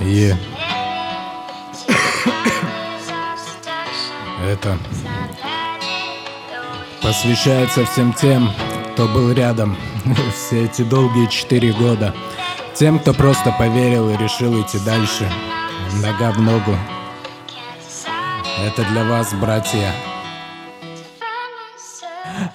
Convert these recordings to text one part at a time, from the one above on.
И это посвящается всем тем, кто был рядом все эти долгие четыре года. Тем, кто просто поверил и решил идти дальше, нога в ногу. Это для вас, братья.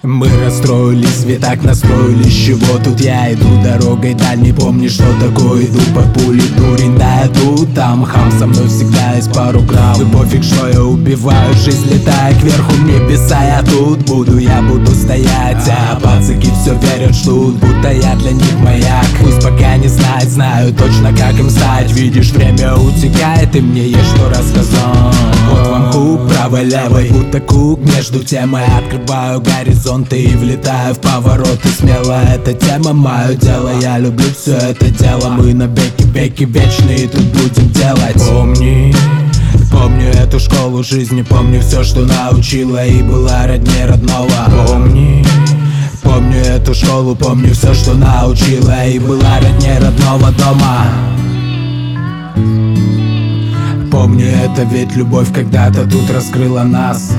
Мы расстроились, ведь так настроились Чего тут я иду дорогой дальней. Помни, что такое иду по пуле Дурень, да я тут, там хам Со мной всегда есть пару грамм И пофиг, что я убиваю Жизнь летая кверху небеса. Я тут буду, я буду стоять. А пацаки все верят, ждут Будто я для них маяк. Пусть пока не знать, знаю точно как им стать. Видишь, время утекает И мне есть что рассказать хук, правой-левой Будто кук между темой. Открываю горизонт горизонты и влетаю в повороты. Смело эта тема, мое дело. Я люблю все это дело. Мы на веки веки вечные тут будем делать. Помни, помню эту школу жизни Помню все, что научила и была роднее родного. Помни, помню эту школу Помню все, что научила и была роднее родного дома Помню это, ведь любовь когда-то тут раскрыла нас.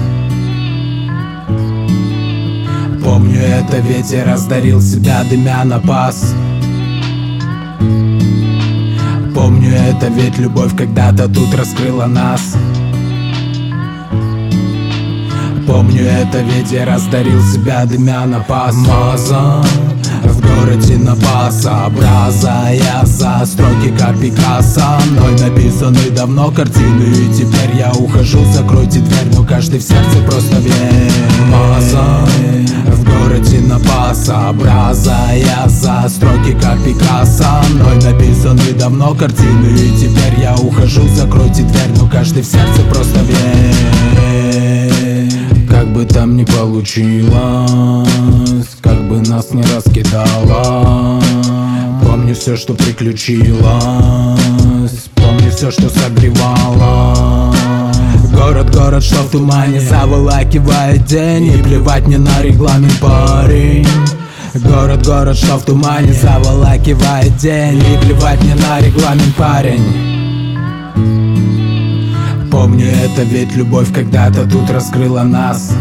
Помню это, ветер раздарил себя, дымя на пас. Помню это, ведь любовь когда-то тут раскрыла нас. Помню это, ветер раздарил себя, дымя на пас. Маза в городе на баса Браза, я за строки как Пикассо Мной написаны давно картины И теперь я ухожу, закройте дверь Но каждый в сердце просто верь Маза я за строки как Пикассо Мной написаны давно картины И теперь я ухожу, закройте дверь Но каждый в сердце просто верь Как бы там ни получилось Как бы нас не раскидало Помню все, что приключилось. Помню все, что согревало. Город, город, что в тумане Заволакивает день. И плевать мне на регламент, парень. Город, город, что в тумане Заволакивает день. И плевать мне на регламент, парень. Помню это, ведь любовь когда-то тут раскрыла нас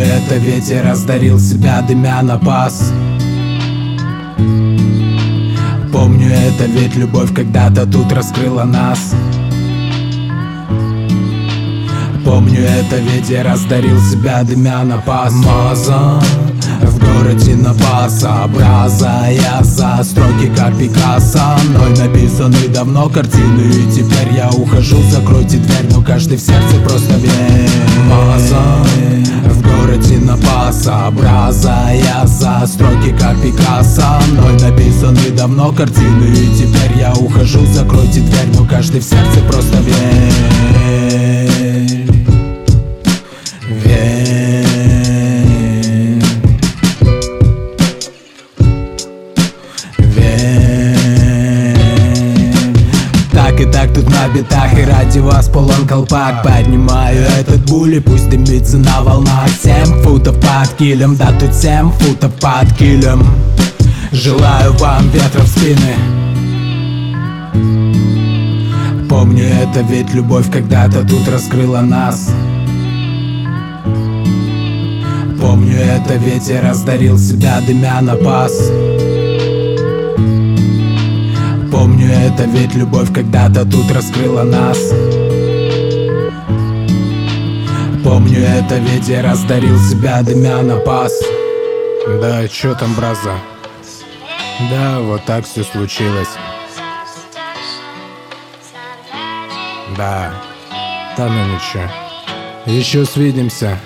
это, ветер раздарил себя, дымя на пас. Помню это, ведь любовь когда-то тут раскрыла нас. Помню это, ведь я раздарил себя дымя на пас. Маза в городе на баса Браза я за строки как Пикассо Мной написаны давно картины И теперь я ухожу, закройте дверь Но каждый в сердце просто верь Маза городе на баса Браза я за строки как Пикассо Мной написаны давно картины И теперь я ухожу, закройте дверь Но каждый в сердце просто верь вас полон колпак. Поднимаю этот були, пусть дымится на волнах. Семь футов под килем Да тут семь футов под килем. Желаю вам ветра в спины. Помню это, ведь любовь когда-то тут раскрыла нас. Помню это, ветер раздарил себя, дымя на пас. Помню это, ведь любовь когда-то тут раскрыла нас Помню это, ветер раздарил себя, дымя на пас Да, чё там, браза? Да, вот так все случилось Да, да ну ничего Еще свидимся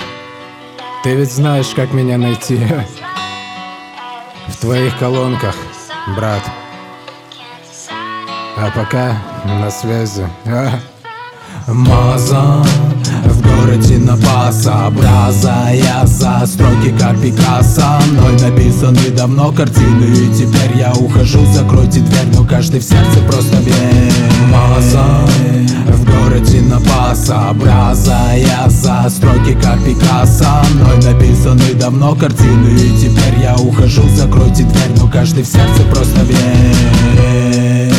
ты ведь знаешь, как меня найти. В твоих колонках, брат. А пока на связи. А? Маза в городе на баса Браза я за строки как Пикассо. Мной написаны давно картины И теперь я ухожу, закройте дверь Но каждый в сердце просто Маза В городе Напаса, Браза, я за строки как Пикассо. Мной написаны давно картины И теперь я ухожу, закройте дверь Но каждый в сердце просто верь